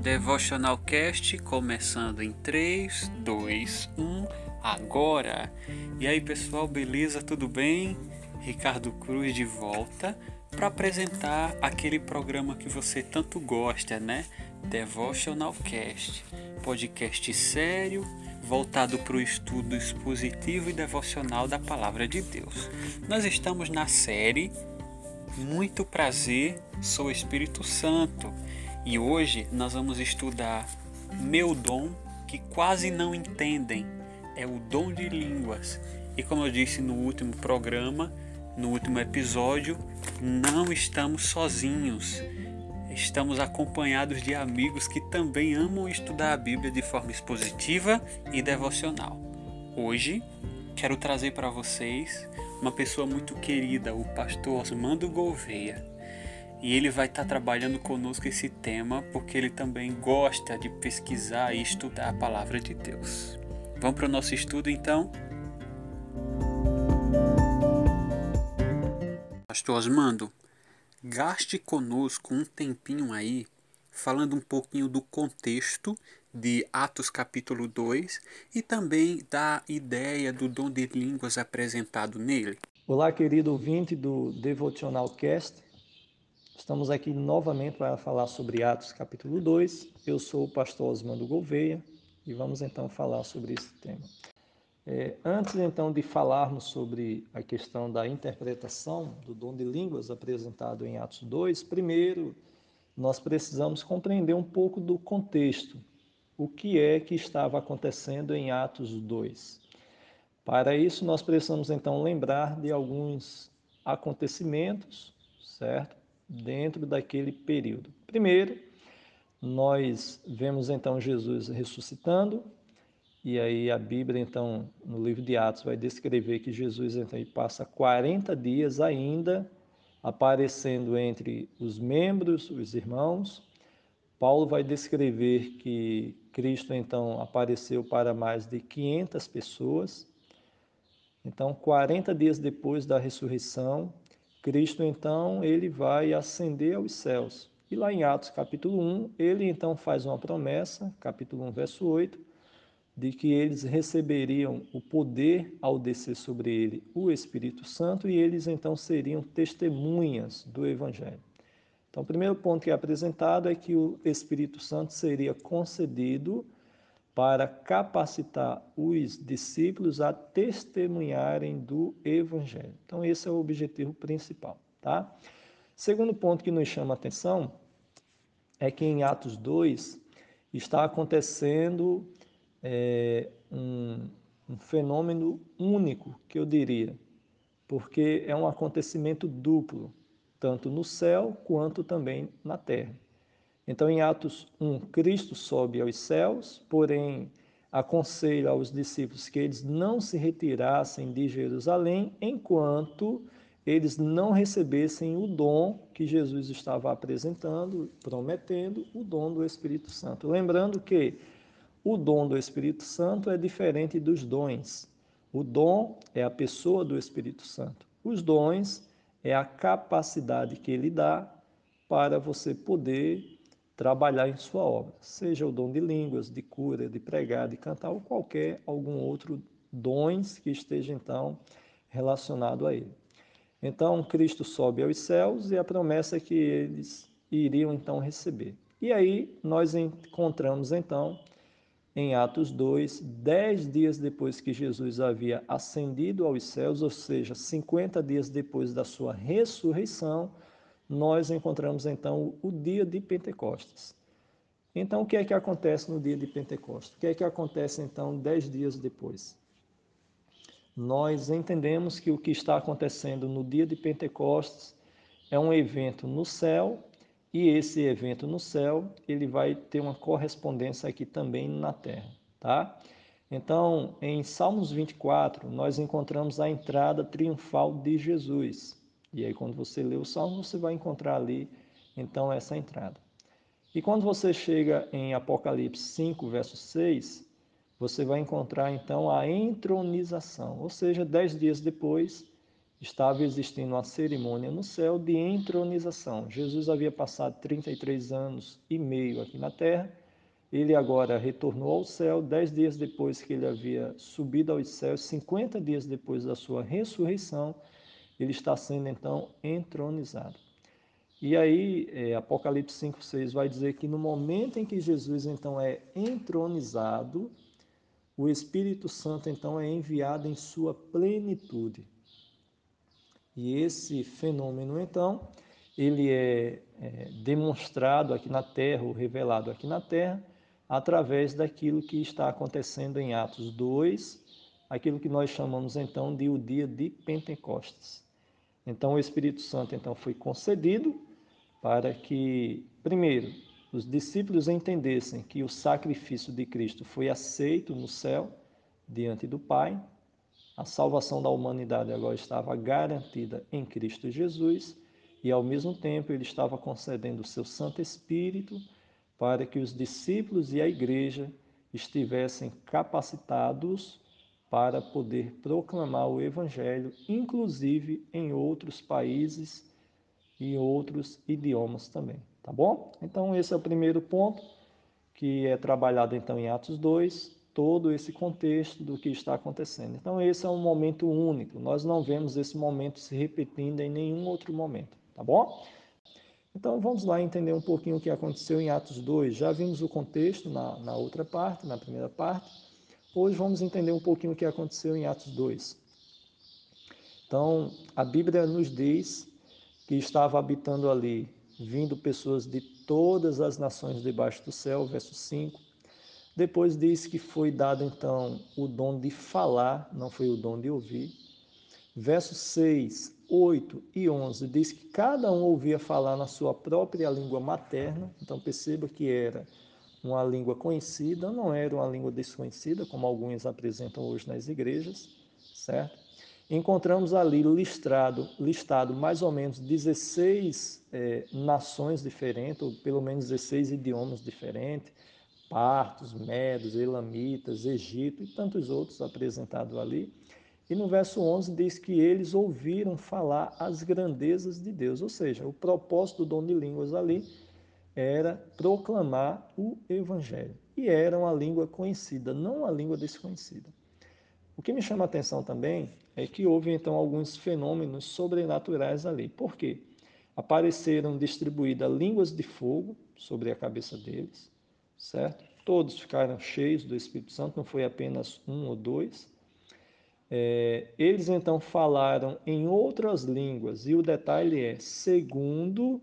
Devotional Cast começando em 3, 2, 1, agora! E aí pessoal, beleza? Tudo bem? Ricardo Cruz de volta para apresentar aquele programa que você tanto gosta, né? Devotional Cast, podcast sério voltado para o estudo expositivo e devocional da Palavra de Deus. Nós estamos na série Muito Prazer, Sou Espírito Santo e hoje nós vamos estudar meu dom que quase não entendem, é o dom de línguas. E como eu disse no último programa, no último episódio, não estamos sozinhos. Estamos acompanhados de amigos que também amam estudar a Bíblia de forma expositiva e devocional. Hoje, quero trazer para vocês uma pessoa muito querida, o pastor Osmando Gouveia. E ele vai estar tá trabalhando conosco esse tema porque ele também gosta de pesquisar e estudar a palavra de Deus. Vamos para o nosso estudo então? Pastor Osmando, gaste conosco um tempinho aí falando um pouquinho do contexto de Atos capítulo 2 e também da ideia do dom de línguas apresentado nele. Olá, querido ouvinte do Devotional Cast. Estamos aqui novamente para falar sobre Atos capítulo 2. Eu sou o pastor Osmando Gouveia e vamos então falar sobre esse tema. É, antes então de falarmos sobre a questão da interpretação do dom de línguas apresentado em Atos 2, primeiro nós precisamos compreender um pouco do contexto, o que é que estava acontecendo em Atos 2. Para isso, nós precisamos então lembrar de alguns acontecimentos, certo? Dentro daquele período. Primeiro, nós vemos então Jesus ressuscitando, e aí a Bíblia, então, no livro de Atos, vai descrever que Jesus então passa 40 dias ainda aparecendo entre os membros, os irmãos. Paulo vai descrever que Cristo então apareceu para mais de 500 pessoas. Então, 40 dias depois da ressurreição, Cristo então ele vai ascender aos céus. E lá em Atos capítulo 1, ele então faz uma promessa, capítulo 1, verso 8, de que eles receberiam o poder ao descer sobre ele o Espírito Santo e eles então seriam testemunhas do evangelho. Então, o primeiro ponto que é apresentado é que o Espírito Santo seria concedido para capacitar os discípulos a testemunharem do Evangelho. Então, esse é o objetivo principal. Tá? Segundo ponto que nos chama a atenção é que em Atos 2 está acontecendo é, um, um fenômeno único, que eu diria, porque é um acontecimento duplo, tanto no céu quanto também na terra. Então, em Atos 1, Cristo sobe aos céus, porém aconselha aos discípulos que eles não se retirassem de Jerusalém enquanto eles não recebessem o dom que Jesus estava apresentando, prometendo, o dom do Espírito Santo. Lembrando que o dom do Espírito Santo é diferente dos dons. O dom é a pessoa do Espírito Santo. Os dons é a capacidade que ele dá para você poder trabalhar em sua obra, seja o dom de línguas, de cura, de pregar, de cantar ou qualquer algum outro dons que esteja então relacionado a ele. Então Cristo sobe aos céus e a promessa é que eles iriam então receber. E aí nós encontramos então em Atos 2, dez dias depois que Jesus havia ascendido aos céus, ou seja, 50 dias depois da sua ressurreição, nós encontramos então o dia de Pentecostes. Então, o que é que acontece no dia de Pentecostes? O que é que acontece então dez dias depois? Nós entendemos que o que está acontecendo no dia de Pentecostes é um evento no céu e esse evento no céu ele vai ter uma correspondência aqui também na terra, tá? Então, em Salmos 24, nós encontramos a entrada triunfal de Jesus. E aí, quando você lê o Salmo, você vai encontrar ali, então, essa entrada. E quando você chega em Apocalipse 5, verso 6, você vai encontrar, então, a entronização. Ou seja, dez dias depois, estava existindo uma cerimônia no céu de entronização. Jesus havia passado 33 anos e meio aqui na terra. Ele agora retornou ao céu, dez dias depois que ele havia subido aos céus, 50 dias depois da sua ressurreição, ele está sendo então entronizado. E aí, é, Apocalipse 5, 6 vai dizer que no momento em que Jesus então é entronizado, o Espírito Santo então é enviado em sua plenitude. E esse fenômeno, então, ele é, é demonstrado aqui na Terra, ou revelado aqui na Terra, através daquilo que está acontecendo em Atos 2, aquilo que nós chamamos então de o dia de Pentecostes. Então o Espírito Santo então foi concedido para que, primeiro, os discípulos entendessem que o sacrifício de Cristo foi aceito no céu diante do Pai, a salvação da humanidade agora estava garantida em Cristo Jesus e, ao mesmo tempo, ele estava concedendo o seu Santo Espírito para que os discípulos e a igreja estivessem capacitados para poder proclamar o Evangelho, inclusive em outros países e outros idiomas também, tá bom? Então, esse é o primeiro ponto que é trabalhado então em Atos 2, todo esse contexto do que está acontecendo. Então, esse é um momento único, nós não vemos esse momento se repetindo em nenhum outro momento, tá bom? Então, vamos lá entender um pouquinho o que aconteceu em Atos 2. Já vimos o contexto na, na outra parte, na primeira parte. Hoje vamos entender um pouquinho o que aconteceu em Atos 2. Então, a Bíblia nos diz que estava habitando ali, vindo pessoas de todas as nações debaixo do céu, verso 5 depois diz que foi dado então o dom de falar, não foi o dom de ouvir. Versos 6, 8 e 11 diz que cada um ouvia falar na sua própria língua materna, então perceba que era uma língua conhecida, não era uma língua desconhecida, como alguns apresentam hoje nas igrejas, certo? Encontramos ali listado, listado mais ou menos 16 é, nações diferentes, ou pelo menos 16 idiomas diferentes, partos, medos, elamitas, Egito e tantos outros apresentados ali. E no verso 11 diz que eles ouviram falar as grandezas de Deus, ou seja, o propósito do dom de línguas ali era proclamar o evangelho. E era uma língua conhecida, não uma língua desconhecida. O que me chama a atenção também é que houve então alguns fenômenos sobrenaturais ali. Por quê? Apareceram distribuídas línguas de fogo sobre a cabeça deles certo? Todos ficaram cheios do Espírito Santo, não foi apenas um ou dois. É, eles então falaram em outras línguas, e o detalhe é: segundo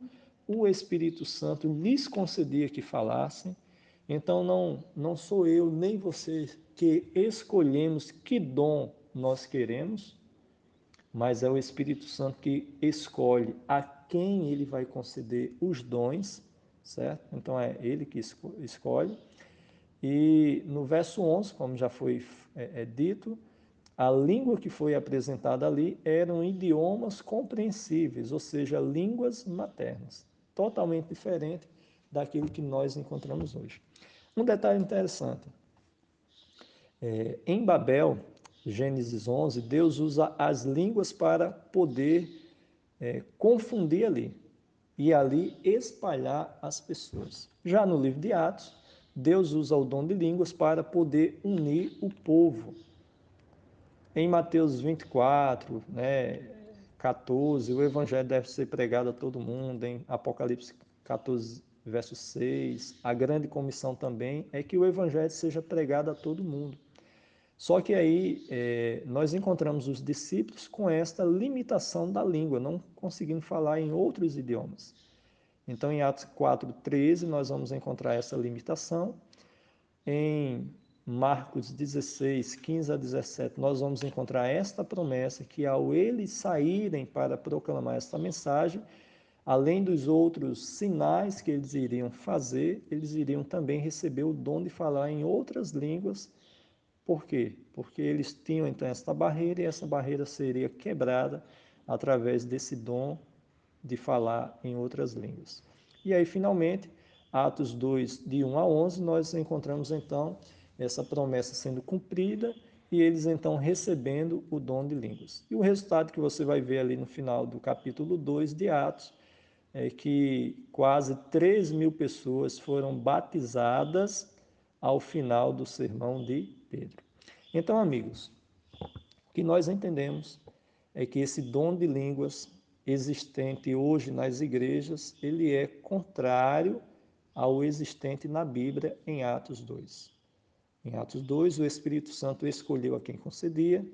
o Espírito Santo lhes concedia que falassem, então não, não sou eu nem você que escolhemos que dom nós queremos, mas é o Espírito Santo que escolhe a quem ele vai conceder os dons certo? Então é ele que escolhe. E no verso 11, como já foi é, é, dito, a língua que foi apresentada ali eram idiomas compreensíveis, ou seja, línguas maternas, totalmente diferente daquilo que nós encontramos hoje. Um detalhe interessante: é, em Babel, Gênesis 11, Deus usa as línguas para poder é, confundir ali e ali espalhar as pessoas. Já no livro de Atos, Deus usa o dom de línguas para poder unir o povo. Em Mateus 24, né, 14, o evangelho deve ser pregado a todo mundo. Em Apocalipse 14, verso 6, a grande comissão também é que o evangelho seja pregado a todo mundo. Só que aí é, nós encontramos os discípulos com esta limitação da língua, não conseguindo falar em outros idiomas. Então, em Atos 4,13, nós vamos encontrar essa limitação. Em Marcos 16, 15 a 17, nós vamos encontrar esta promessa que ao eles saírem para proclamar esta mensagem, além dos outros sinais que eles iriam fazer, eles iriam também receber o dom de falar em outras línguas por quê? Porque eles tinham então essa barreira e essa barreira seria quebrada através desse dom de falar em outras línguas. E aí, finalmente, Atos 2, de 1 a 11, nós encontramos então essa promessa sendo cumprida e eles então recebendo o dom de línguas. E o resultado que você vai ver ali no final do capítulo 2 de Atos é que quase 3 mil pessoas foram batizadas ao final do sermão de Pedro. Então, amigos, o que nós entendemos é que esse dom de línguas existente hoje nas igrejas, ele é contrário ao existente na Bíblia em Atos 2. Em Atos 2, o Espírito Santo escolheu a quem concedia.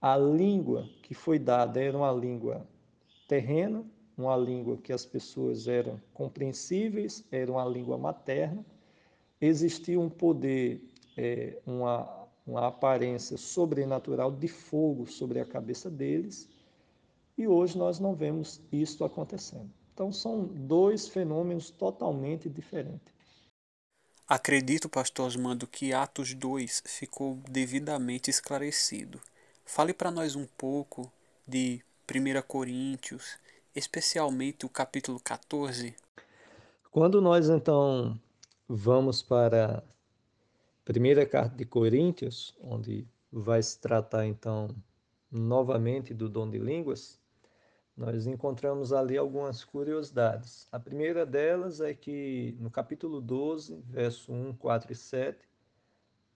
A língua que foi dada era uma língua terrena, uma língua que as pessoas eram compreensíveis, era uma língua materna. Existia um poder, é, uma, uma aparência sobrenatural de fogo sobre a cabeça deles, e hoje nós não vemos isso acontecendo. Então, são dois fenômenos totalmente diferentes. Acredito, pastor Osmando, que Atos 2 ficou devidamente esclarecido. Fale para nós um pouco de 1 Coríntios, especialmente o capítulo 14. Quando nós então vamos para a primeira carta de Coríntios, onde vai se tratar então novamente do dom de línguas, nós encontramos ali algumas curiosidades. A primeira delas é que no capítulo 12, verso 1, 4 e 7,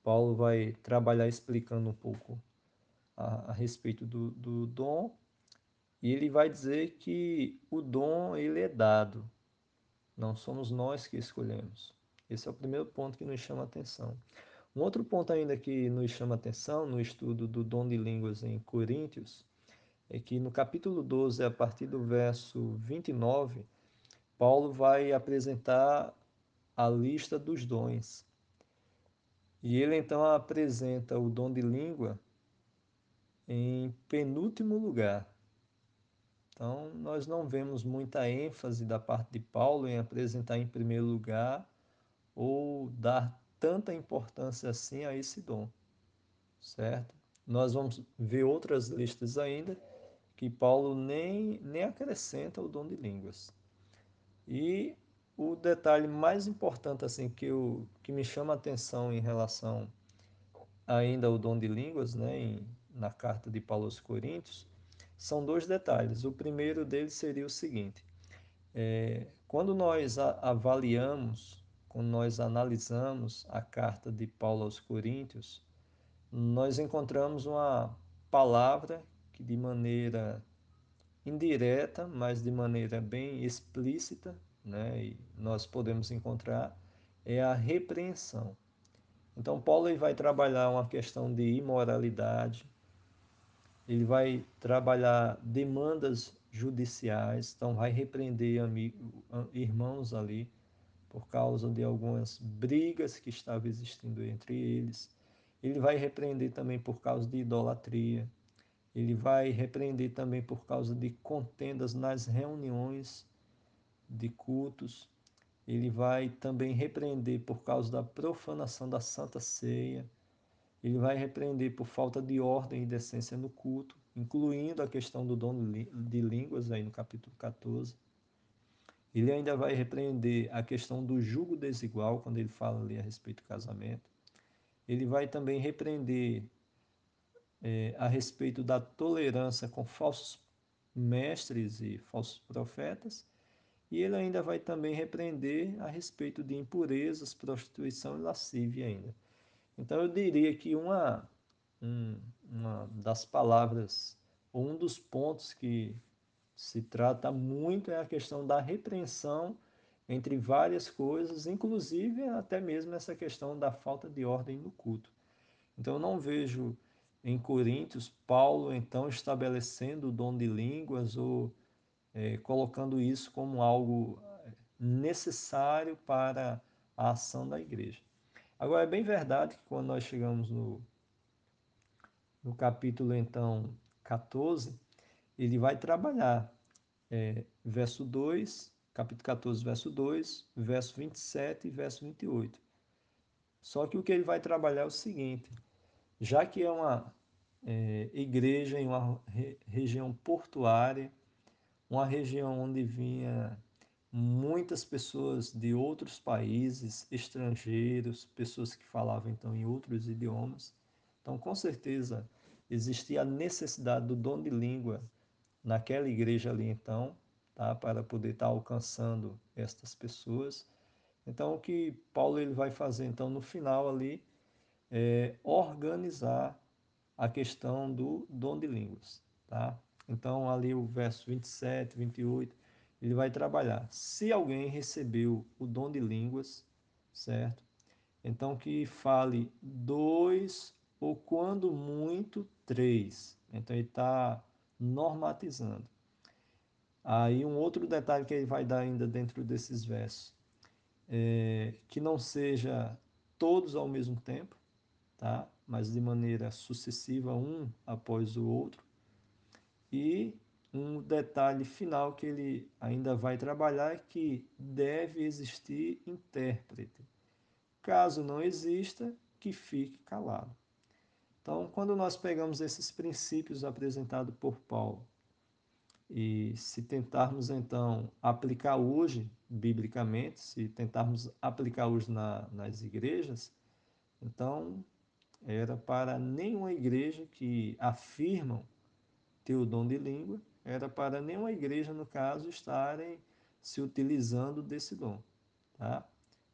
Paulo vai trabalhar explicando um pouco a, a respeito do, do dom, e ele vai dizer que o dom ele é dado, não somos nós que escolhemos. Esse é o primeiro ponto que nos chama atenção. Um outro ponto ainda que nos chama atenção no estudo do dom de línguas em Coríntios é que no capítulo 12, a partir do verso 29, Paulo vai apresentar a lista dos dons. E ele então apresenta o dom de língua em penúltimo lugar. Então, nós não vemos muita ênfase da parte de Paulo em apresentar em primeiro lugar ou dar tanta importância assim a esse dom, certo? Nós vamos ver outras listas ainda que Paulo nem, nem acrescenta o dom de línguas. E o detalhe mais importante assim que, eu, que me chama a atenção em relação ainda ao dom de línguas, né, em, na carta de Paulo aos Coríntios, são dois detalhes. O primeiro deles seria o seguinte: é, quando nós avaliamos, quando nós analisamos a carta de Paulo aos Coríntios, nós encontramos uma palavra que de maneira indireta, mas de maneira bem explícita, né, e nós podemos encontrar, é a repreensão. Então, Paulo ele vai trabalhar uma questão de imoralidade, ele vai trabalhar demandas judiciais, então vai repreender amigo, irmãos ali por causa de algumas brigas que estavam existindo entre eles. Ele vai repreender também por causa de idolatria. Ele vai repreender também por causa de contendas nas reuniões de cultos. Ele vai também repreender por causa da profanação da Santa Ceia. Ele vai repreender por falta de ordem e decência no culto, incluindo a questão do dom de línguas aí no capítulo 14. Ele ainda vai repreender a questão do jugo desigual, quando ele fala ali a respeito do casamento. Ele vai também repreender é, a respeito da tolerância com falsos mestres e falsos profetas, e ele ainda vai também repreender a respeito de impurezas, prostituição e lascívia ainda. Então eu diria que uma, um, uma das palavras, ou um dos pontos que se trata muito é a questão da repreensão entre várias coisas, inclusive até mesmo essa questão da falta de ordem no culto. Então eu não vejo em Coríntios, Paulo então estabelecendo o dom de línguas ou é, colocando isso como algo é, necessário para a ação da igreja. Agora, é bem verdade que quando nós chegamos no, no capítulo então 14, ele vai trabalhar é, verso 2, capítulo 14, verso 2, verso 27 e verso 28. Só que o que ele vai trabalhar é o seguinte: já que é uma é, igreja em uma re região portuária, uma região onde vinha muitas pessoas de outros países, estrangeiros, pessoas que falavam então em outros idiomas. Então, com certeza, existia a necessidade do dom de língua naquela igreja ali, então, tá? para poder estar tá alcançando estas pessoas. Então, o que Paulo ele vai fazer, então, no final ali, é organizar a questão do dom de línguas, tá? Então, ali o verso 27, 28, ele vai trabalhar. Se alguém recebeu o dom de línguas, certo? Então, que fale dois ou, quando muito, três. Então, ele está normatizando. Aí, um outro detalhe que ele vai dar ainda dentro desses versos, é que não seja todos ao mesmo tempo, tá? mas de maneira sucessiva, um após o outro. E um detalhe final que ele ainda vai trabalhar é que deve existir intérprete. Caso não exista, que fique calado. Então, quando nós pegamos esses princípios apresentados por Paulo e se tentarmos então aplicar hoje, biblicamente, se tentarmos aplicar hoje na, nas igrejas, então era para nenhuma igreja que afirmam ter o dom de língua, era para nenhuma igreja, no caso, estarem se utilizando desse dom, tá?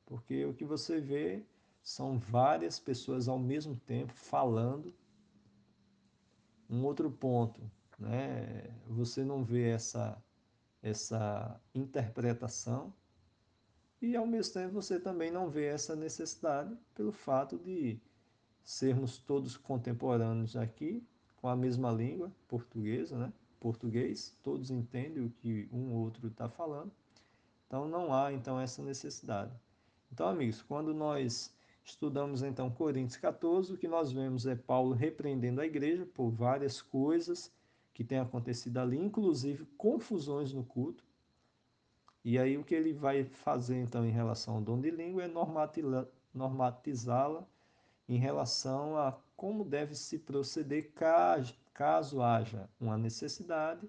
Porque o que você vê são várias pessoas ao mesmo tempo falando. Um outro ponto, né? Você não vê essa essa interpretação e ao mesmo tempo você também não vê essa necessidade pelo fato de sermos todos contemporâneos aqui, com a mesma língua portuguesa, né? Português, todos entendem o que um ou outro está falando. Então não há então essa necessidade. Então, amigos, quando nós estudamos então Coríntios 14, o que nós vemos é Paulo repreendendo a igreja por várias coisas que têm acontecido ali, inclusive confusões no culto. E aí o que ele vai fazer então em relação ao dom de língua é normatizá-la em relação a como deve se proceder caso, haja uma necessidade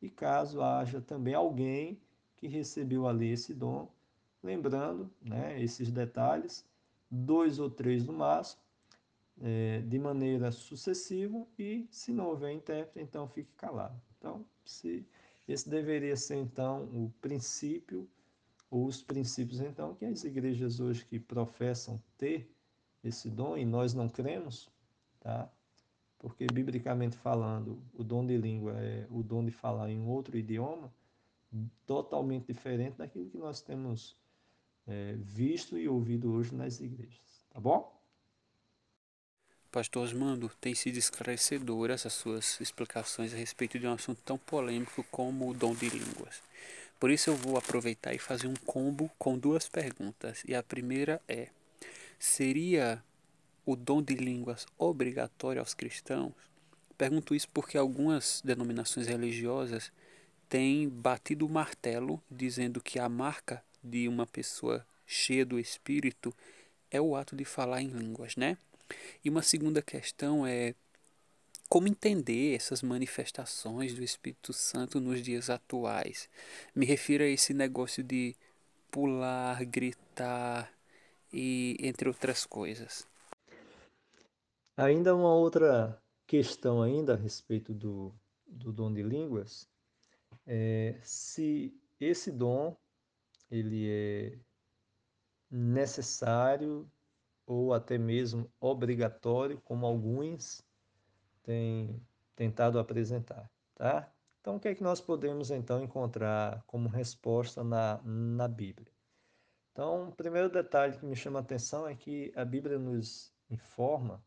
e caso haja também alguém que recebeu ali esse dom. Lembrando né, esses detalhes, dois ou três no máximo, é, de maneira sucessiva, e se não houver intérprete, então fique calado. Então, se, esse deveria ser então o princípio, ou os princípios então que as igrejas hoje que professam ter esse dom e nós não cremos, tá? Porque biblicamente falando, o dom de língua é o dom de falar em outro idioma, totalmente diferente daquilo que nós temos é, visto e ouvido hoje nas igrejas, tá bom? Pastor Osmando, tem sido esclarecedora essas suas explicações a respeito de um assunto tão polêmico como o dom de línguas. Por isso eu vou aproveitar e fazer um combo com duas perguntas. E a primeira é: Seria o dom de línguas obrigatório aos cristãos? Pergunto isso porque algumas denominações religiosas têm batido o martelo dizendo que a marca de uma pessoa cheia do Espírito é o ato de falar em línguas, né? E uma segunda questão é como entender essas manifestações do Espírito Santo nos dias atuais? Me refiro a esse negócio de pular, gritar, e entre outras coisas. Ainda uma outra questão ainda a respeito do, do dom de línguas é se esse dom ele é necessário ou até mesmo obrigatório, como alguns têm tentado apresentar, tá? Então, o que é que nós podemos então encontrar como resposta na, na Bíblia? Então, o primeiro detalhe que me chama a atenção é que a Bíblia nos informa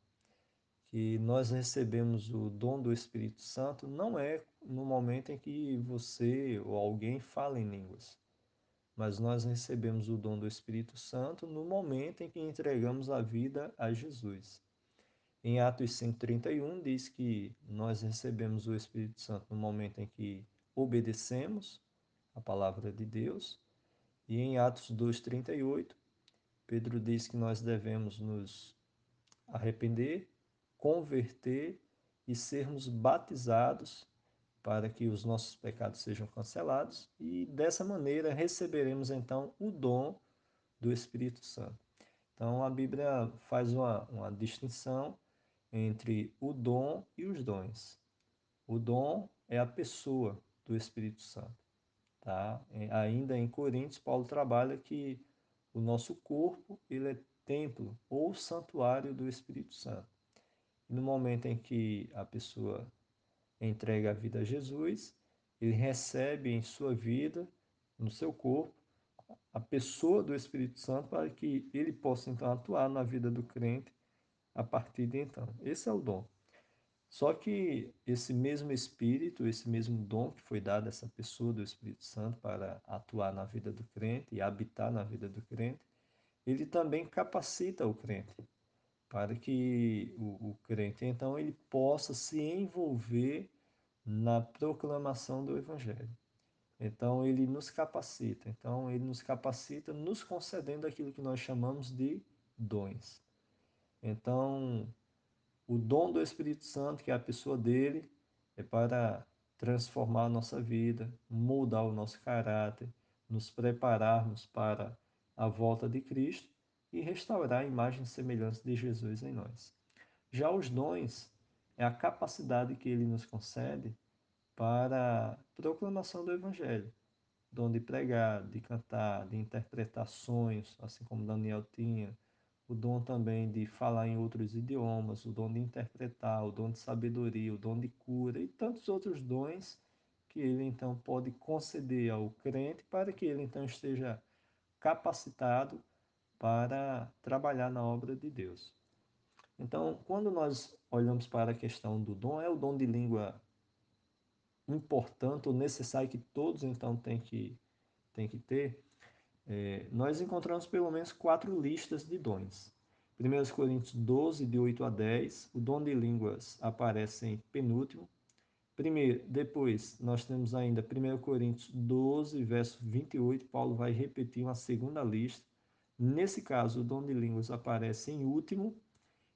que nós recebemos o dom do Espírito Santo não é no momento em que você ou alguém fala em línguas, mas nós recebemos o dom do Espírito Santo no momento em que entregamos a vida a Jesus. Em Atos 5:31 diz que nós recebemos o Espírito Santo no momento em que obedecemos a palavra de Deus e em Atos 2,38, Pedro diz que nós devemos nos arrepender, converter e sermos batizados para que os nossos pecados sejam cancelados e dessa maneira receberemos então o dom do Espírito Santo. Então a Bíblia faz uma, uma distinção entre o dom e os dons. O dom é a pessoa do Espírito Santo. Tá? Ainda em Coríntios, Paulo trabalha que o nosso corpo ele é templo ou santuário do Espírito Santo. No momento em que a pessoa entrega a vida a Jesus, ele recebe em sua vida, no seu corpo, a pessoa do Espírito Santo para que ele possa então atuar na vida do crente a partir de então. Esse é o dom. Só que esse mesmo Espírito, esse mesmo dom que foi dado a essa pessoa do Espírito Santo para atuar na vida do crente e habitar na vida do crente, ele também capacita o crente para que o, o crente então ele possa se envolver na proclamação do Evangelho. Então ele nos capacita. Então ele nos capacita nos concedendo aquilo que nós chamamos de dons. Então o dom do Espírito Santo, que é a pessoa dele, é para transformar a nossa vida, mudar o nosso caráter, nos prepararmos para a volta de Cristo e restaurar a imagem e semelhança de Jesus em nós. Já os dons é a capacidade que ele nos concede para a proclamação do Evangelho, dom de pregar, de cantar, de interpretar sonhos, assim como Daniel tinha, o dom também de falar em outros idiomas, o dom de interpretar, o dom de sabedoria, o dom de cura e tantos outros dons que ele então pode conceder ao crente para que ele então esteja capacitado para trabalhar na obra de Deus. Então, quando nós olhamos para a questão do dom, é o dom de língua importante ou necessário que todos então têm que, têm que ter, é, nós encontramos pelo menos quatro listas de dons. 1 Coríntios 12, de 8 a 10, o dom de línguas aparece em penúltimo. Primeiro, depois, nós temos ainda 1 Coríntios 12, verso 28, Paulo vai repetir uma segunda lista. Nesse caso, o dom de línguas aparece em último.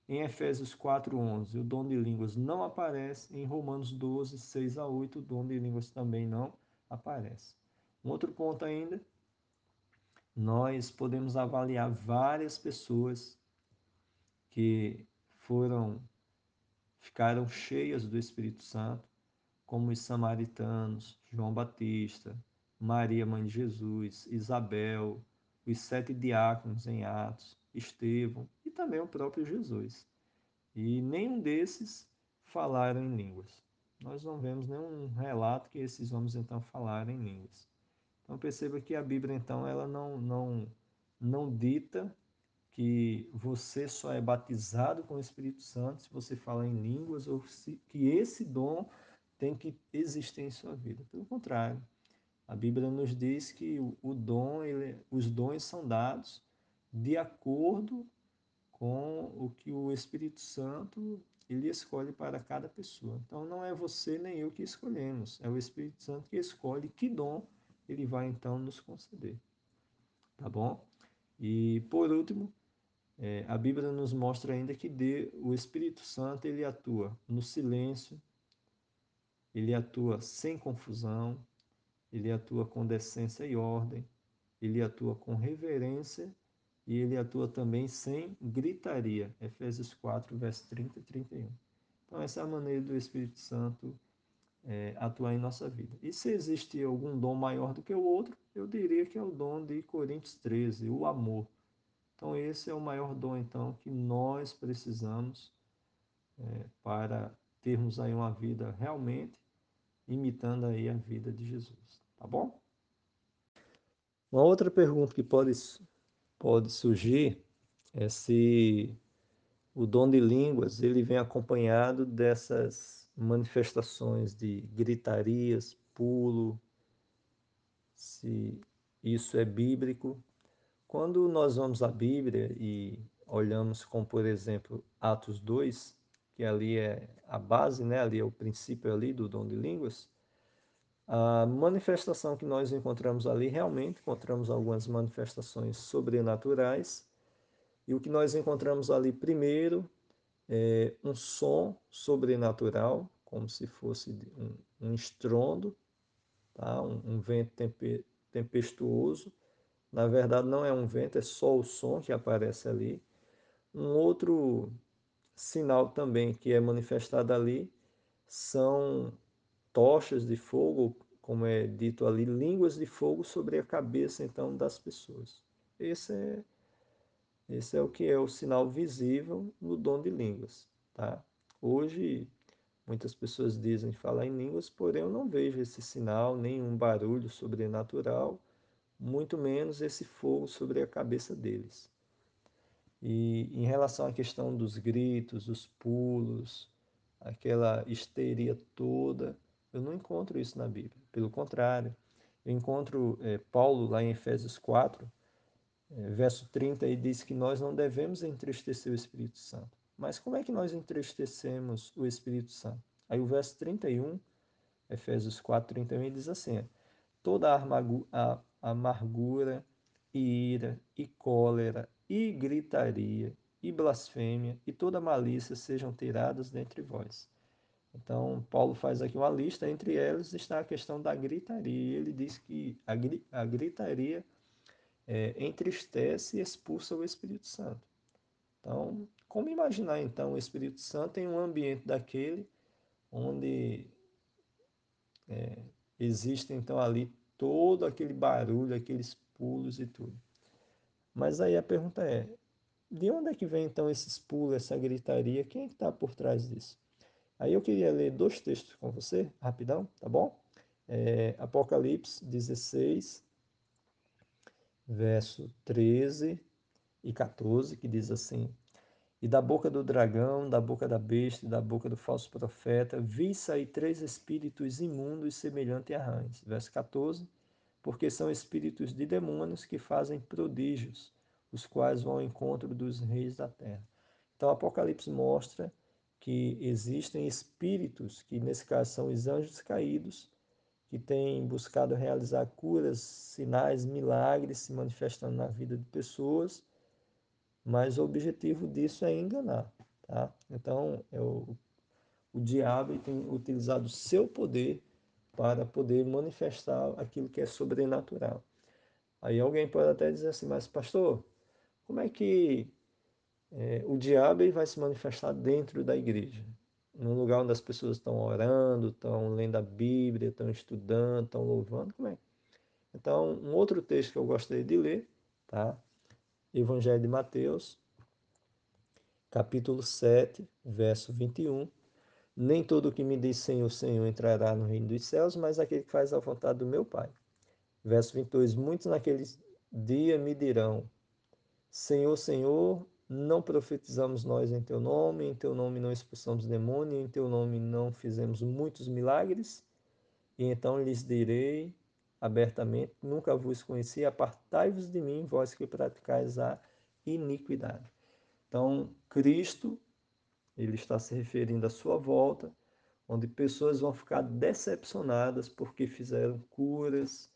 Em Efésios 4, 11, o dom de línguas não aparece. Em Romanos 12, 6 a 8, o dom de línguas também não aparece. Um outro ponto ainda, nós podemos avaliar várias pessoas que foram ficaram cheias do Espírito Santo, como os samaritanos, João Batista, Maria mãe de Jesus, Isabel, os sete diáconos em Atos, Estevão e também o próprio Jesus. E nenhum desses falaram em línguas. Nós não vemos nenhum relato que esses homens então falaram em línguas. Então perceba que a Bíblia então ela não não não dita que você só é batizado com o Espírito Santo se você fala em línguas ou se, que esse dom tem que existir em sua vida. Pelo contrário, a Bíblia nos diz que o, o dom, ele, os dons são dados de acordo com o que o Espírito Santo ele escolhe para cada pessoa. Então não é você nem eu que escolhemos, é o Espírito Santo que escolhe que dom ele vai então nos conceder. Tá bom? E por último, é, a Bíblia nos mostra ainda que de, o Espírito Santo ele atua no silêncio, ele atua sem confusão, ele atua com decência e ordem, ele atua com reverência e ele atua também sem gritaria. Efésios 4, verso 30 e 31. Então, essa é a maneira do Espírito Santo é, atuar em nossa vida. E se existe algum dom maior do que o outro, eu diria que é o dom de Coríntios 13, o amor. Então esse é o maior dom então que nós precisamos é, para termos aí uma vida realmente imitando aí a vida de Jesus, tá bom? Uma outra pergunta que pode, pode surgir é se o dom de línguas ele vem acompanhado dessas manifestações de gritarias, pulo, se isso é bíblico. Quando nós vamos à Bíblia e olhamos como, por exemplo, Atos 2, que ali é a base, né? ali é o princípio ali do dom de línguas, a manifestação que nós encontramos ali, realmente encontramos algumas manifestações sobrenaturais, e o que nós encontramos ali primeiro é, um som sobrenatural, como se fosse um, um estrondo, tá? um, um vento tempe, tempestuoso. Na verdade, não é um vento, é só o som que aparece ali. Um outro sinal também que é manifestado ali são tochas de fogo, como é dito ali, línguas de fogo sobre a cabeça então das pessoas. Esse é esse é o que é o sinal visível no dom de línguas, tá? Hoje muitas pessoas dizem falar em línguas, porém eu não vejo esse sinal, nenhum barulho sobrenatural, muito menos esse fogo sobre a cabeça deles. E em relação à questão dos gritos, dos pulos, aquela histeria toda, eu não encontro isso na Bíblia. Pelo contrário, eu encontro é, Paulo lá em Efésios 4, é, verso 30, e diz que nós não devemos entristecer o Espírito Santo. Mas como é que nós entristecemos o Espírito Santo? Aí o verso 31, Efésios 4, 31, diz assim: toda a amargura, e ira, e cólera, e gritaria, e blasfêmia, e toda malícia sejam tiradas dentre vós. Então, Paulo faz aqui uma lista, entre elas está a questão da gritaria. Ele diz que a, a gritaria é, entristece e expulsa o Espírito Santo. Então, como imaginar então o Espírito Santo em um ambiente daquele onde é, existe então ali todo aquele barulho, aqueles pulos e tudo. Mas aí a pergunta é: de onde é que vem então esses pulos, essa gritaria? Quem é que está por trás disso? Aí eu queria ler dois textos com você, rapidão, tá bom? É, Apocalipse 16, verso 13 e 14, que diz assim: E da boca do dragão, da boca da besta e da boca do falso profeta, vi sair três espíritos imundos semelhantes a rães. Verso 14 porque são espíritos de demônios que fazem prodígios, os quais vão ao encontro dos reis da terra. Então, Apocalipse mostra que existem espíritos, que nesse caso são os anjos caídos, que têm buscado realizar curas, sinais, milagres se manifestando na vida de pessoas, mas o objetivo disso é enganar. Tá? Então, é o, o diabo tem utilizado o seu poder para poder manifestar aquilo que é sobrenatural. Aí alguém pode até dizer assim, mas pastor, como é que é, o diabo vai se manifestar dentro da igreja? Num lugar onde as pessoas estão orando, estão lendo a Bíblia, estão estudando, estão louvando, como é? Então, um outro texto que eu gostaria de ler, tá? Evangelho de Mateus, capítulo 7, verso 21, nem todo o que me diz Senhor, Senhor entrará no reino dos céus, mas aquele que faz a vontade do meu Pai. Verso 22. Muitos naquele dia me dirão: Senhor, Senhor, não profetizamos nós em teu nome, em teu nome não expulsamos demônio, em teu nome não fizemos muitos milagres? E então lhes direi abertamente: Nunca vos conheci, apartai-vos de mim, vós que praticais a iniquidade. Então, Cristo ele está se referindo à sua volta, onde pessoas vão ficar decepcionadas porque fizeram curas,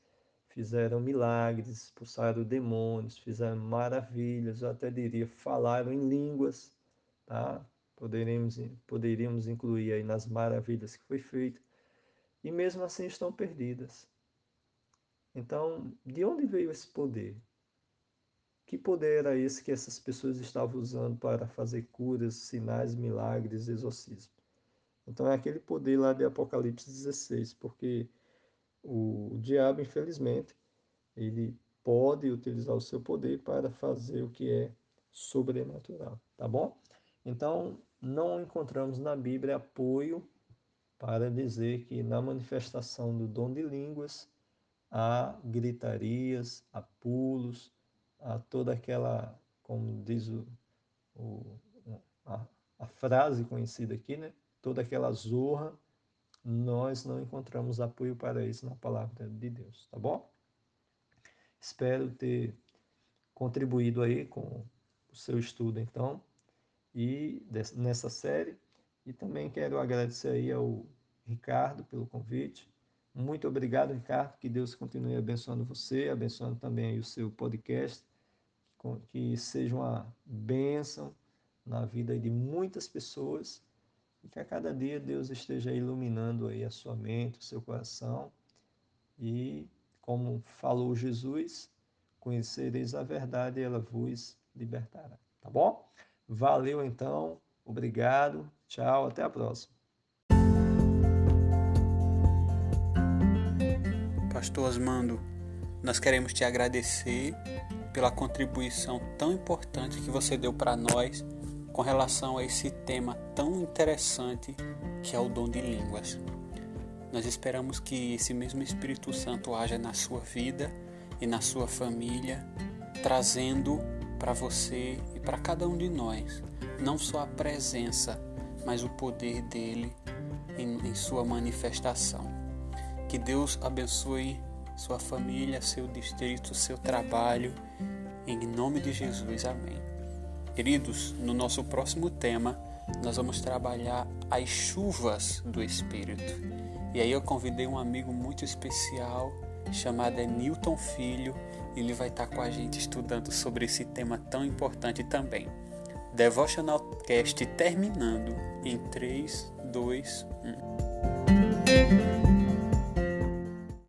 fizeram milagres, expulsaram demônios, fizeram maravilhas, eu até diria, falaram em línguas, tá? Poderíamos, poderíamos incluir aí nas maravilhas que foi feito, e mesmo assim estão perdidas. Então, de onde veio esse poder? Que poder era esse que essas pessoas estavam usando para fazer curas, sinais, milagres, exorcismo? Então é aquele poder lá de Apocalipse 16, porque o diabo, infelizmente, ele pode utilizar o seu poder para fazer o que é sobrenatural, tá bom? Então, não encontramos na Bíblia apoio para dizer que na manifestação do dom de línguas há gritarias, há pulos, a toda aquela, como diz o, o a, a, frase conhecida aqui, né? toda aquela zorra, nós não encontramos apoio para isso na palavra de Deus, tá bom? Espero ter contribuído aí com o seu estudo, então, e nessa série. E também quero agradecer aí ao Ricardo pelo convite. Muito obrigado, Ricardo. Que Deus continue abençoando você, abençoando também o seu podcast que seja uma bênção na vida de muitas pessoas que a cada dia Deus esteja iluminando aí a sua mente, o seu coração. E como falou Jesus, conhecereis a verdade e ela vos libertará, tá bom? Valeu então, Obrigado, tchau, até a próxima. Pastor Osmando, nós queremos te agradecer pela contribuição tão importante que você deu para nós com relação a esse tema tão interessante que é o dom de línguas. Nós esperamos que esse mesmo Espírito Santo haja na sua vida e na sua família, trazendo para você e para cada um de nós não só a presença, mas o poder dele em, em sua manifestação. Que Deus abençoe sua família, seu distrito, seu trabalho. Em nome de Jesus, amém. Queridos, no nosso próximo tema, nós vamos trabalhar as chuvas do Espírito. E aí eu convidei um amigo muito especial chamado é Newton Filho. Ele vai estar com a gente estudando sobre esse tema tão importante também. Devotional Cast terminando em 3, 2, 1.